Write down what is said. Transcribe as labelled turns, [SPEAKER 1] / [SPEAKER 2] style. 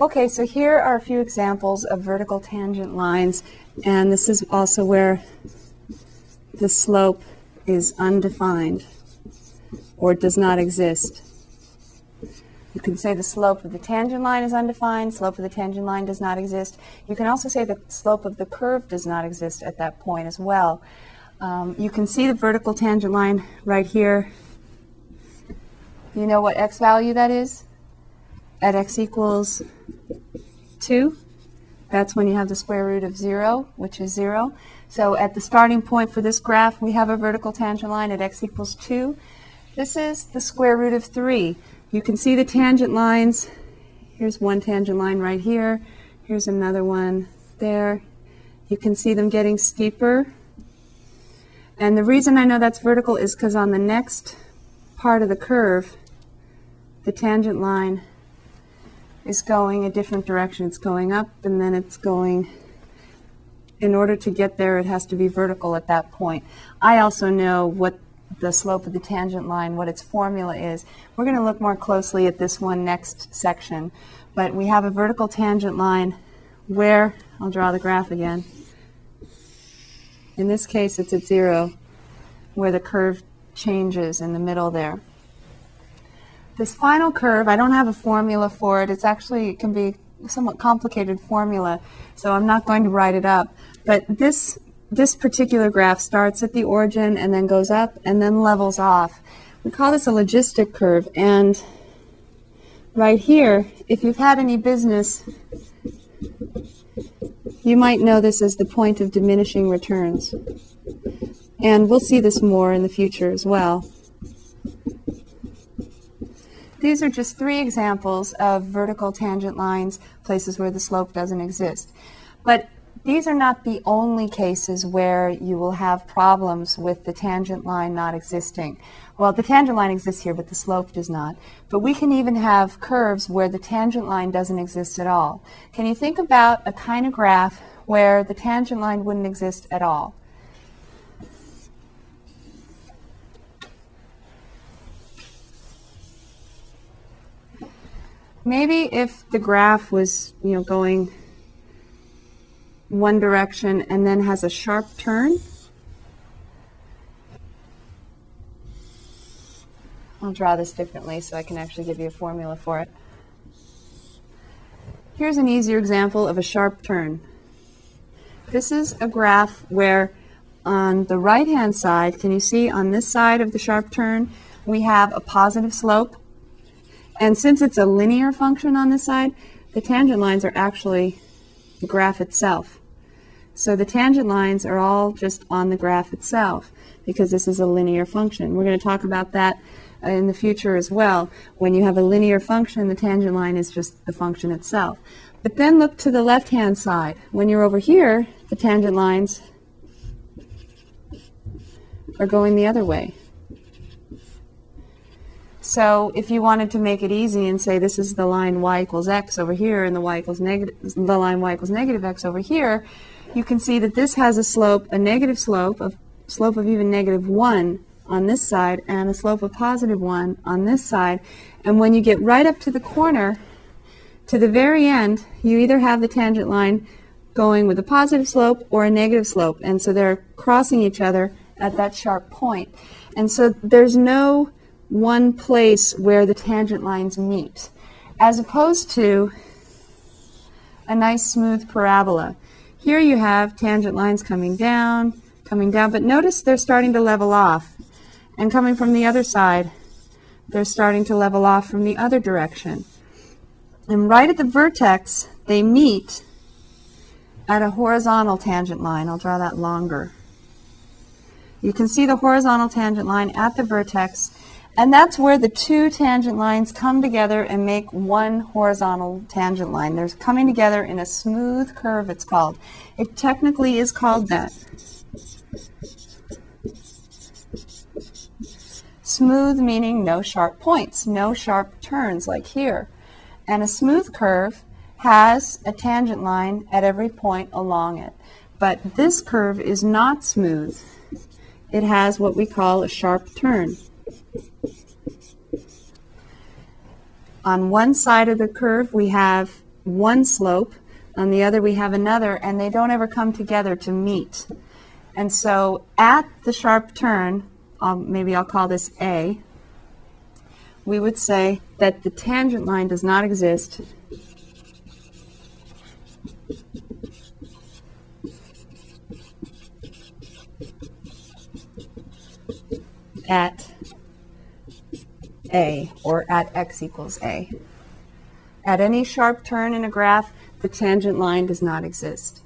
[SPEAKER 1] Okay, so here are a few examples of vertical tangent lines, and this is also where the slope is undefined or does not exist. You can say the slope of the tangent line is undefined, slope of the tangent line does not exist. You can also say the slope of the curve does not exist at that point as well. Um, you can see the vertical tangent line right here. You know what x value that is? At x equals 2, that's when you have the square root of 0, which is 0. So at the starting point for this graph, we have a vertical tangent line at x equals 2. This is the square root of 3. You can see the tangent lines. Here's one tangent line right here. Here's another one there. You can see them getting steeper. And the reason I know that's vertical is because on the next part of the curve, the tangent line is going a different direction. It's going up and then it's going, in order to get there, it has to be vertical at that point. I also know what the slope of the tangent line, what its formula is. We're going to look more closely at this one next section. But we have a vertical tangent line where, I'll draw the graph again. In this case, it's at zero, where the curve changes in the middle there. This final curve, I don't have a formula for it. It's actually, it can be somewhat complicated formula, so I'm not going to write it up. But this this particular graph starts at the origin and then goes up and then levels off. We call this a logistic curve. And right here, if you've had any business, you might know this as the point of diminishing returns. And we'll see this more in the future as well. These are just three examples of vertical tangent lines, places where the slope doesn't exist. But these are not the only cases where you will have problems with the tangent line not existing. Well, the tangent line exists here, but the slope does not. But we can even have curves where the tangent line doesn't exist at all. Can you think about a kind of graph where the tangent line wouldn't exist at all? Maybe if the graph was, you know, going one direction and then has a sharp turn. I'll draw this differently so I can actually give you a formula for it. Here's an easier example of a sharp turn. This is a graph where on the right-hand side, can you see on this side of the sharp turn, we have a positive slope. And since it's a linear function on this side, the tangent lines are actually the graph itself. So the tangent lines are all just on the graph itself because this is a linear function. We're going to talk about that in the future as well. When you have a linear function, the tangent line is just the function itself. But then look to the left-hand side. When you're over here, the tangent lines are going the other way. So if you wanted to make it easy and say this is the line y equals x over here and the y equals negative the line y equals negative x over here, you can see that this has a slope, a negative slope, of slope of even negative 1 on this side and a slope of positive 1 on this side. And when you get right up to the corner, to the very end, you either have the tangent line going with a positive slope or a negative slope. And so they're crossing each other at that sharp point. And so there's no one place where the tangent lines meet, as opposed to a nice smooth parabola. Here you have tangent lines coming down, coming down, but notice they're starting to level off. And coming from the other side, they're starting to level off from the other direction. And right at the vertex, they meet at a horizontal tangent line. I'll draw that longer. You can see the horizontal tangent line at the vertex and that's where the two tangent lines come together and make one horizontal tangent line. They're coming together in a smooth curve, it's called. It technically is called that. Smooth meaning no sharp points, no sharp turns like here. And a smooth curve has a tangent line at every point along it. But this curve is not smooth. It has what we call a sharp turn. On one side of the curve, we have one slope, on the other we have another, and they don't ever come together to meet. And so at the sharp turn, um, maybe I'll call this A, we would say that the tangent line does not exist at A or at x equals A. At any sharp turn in a graph, the tangent line does not exist.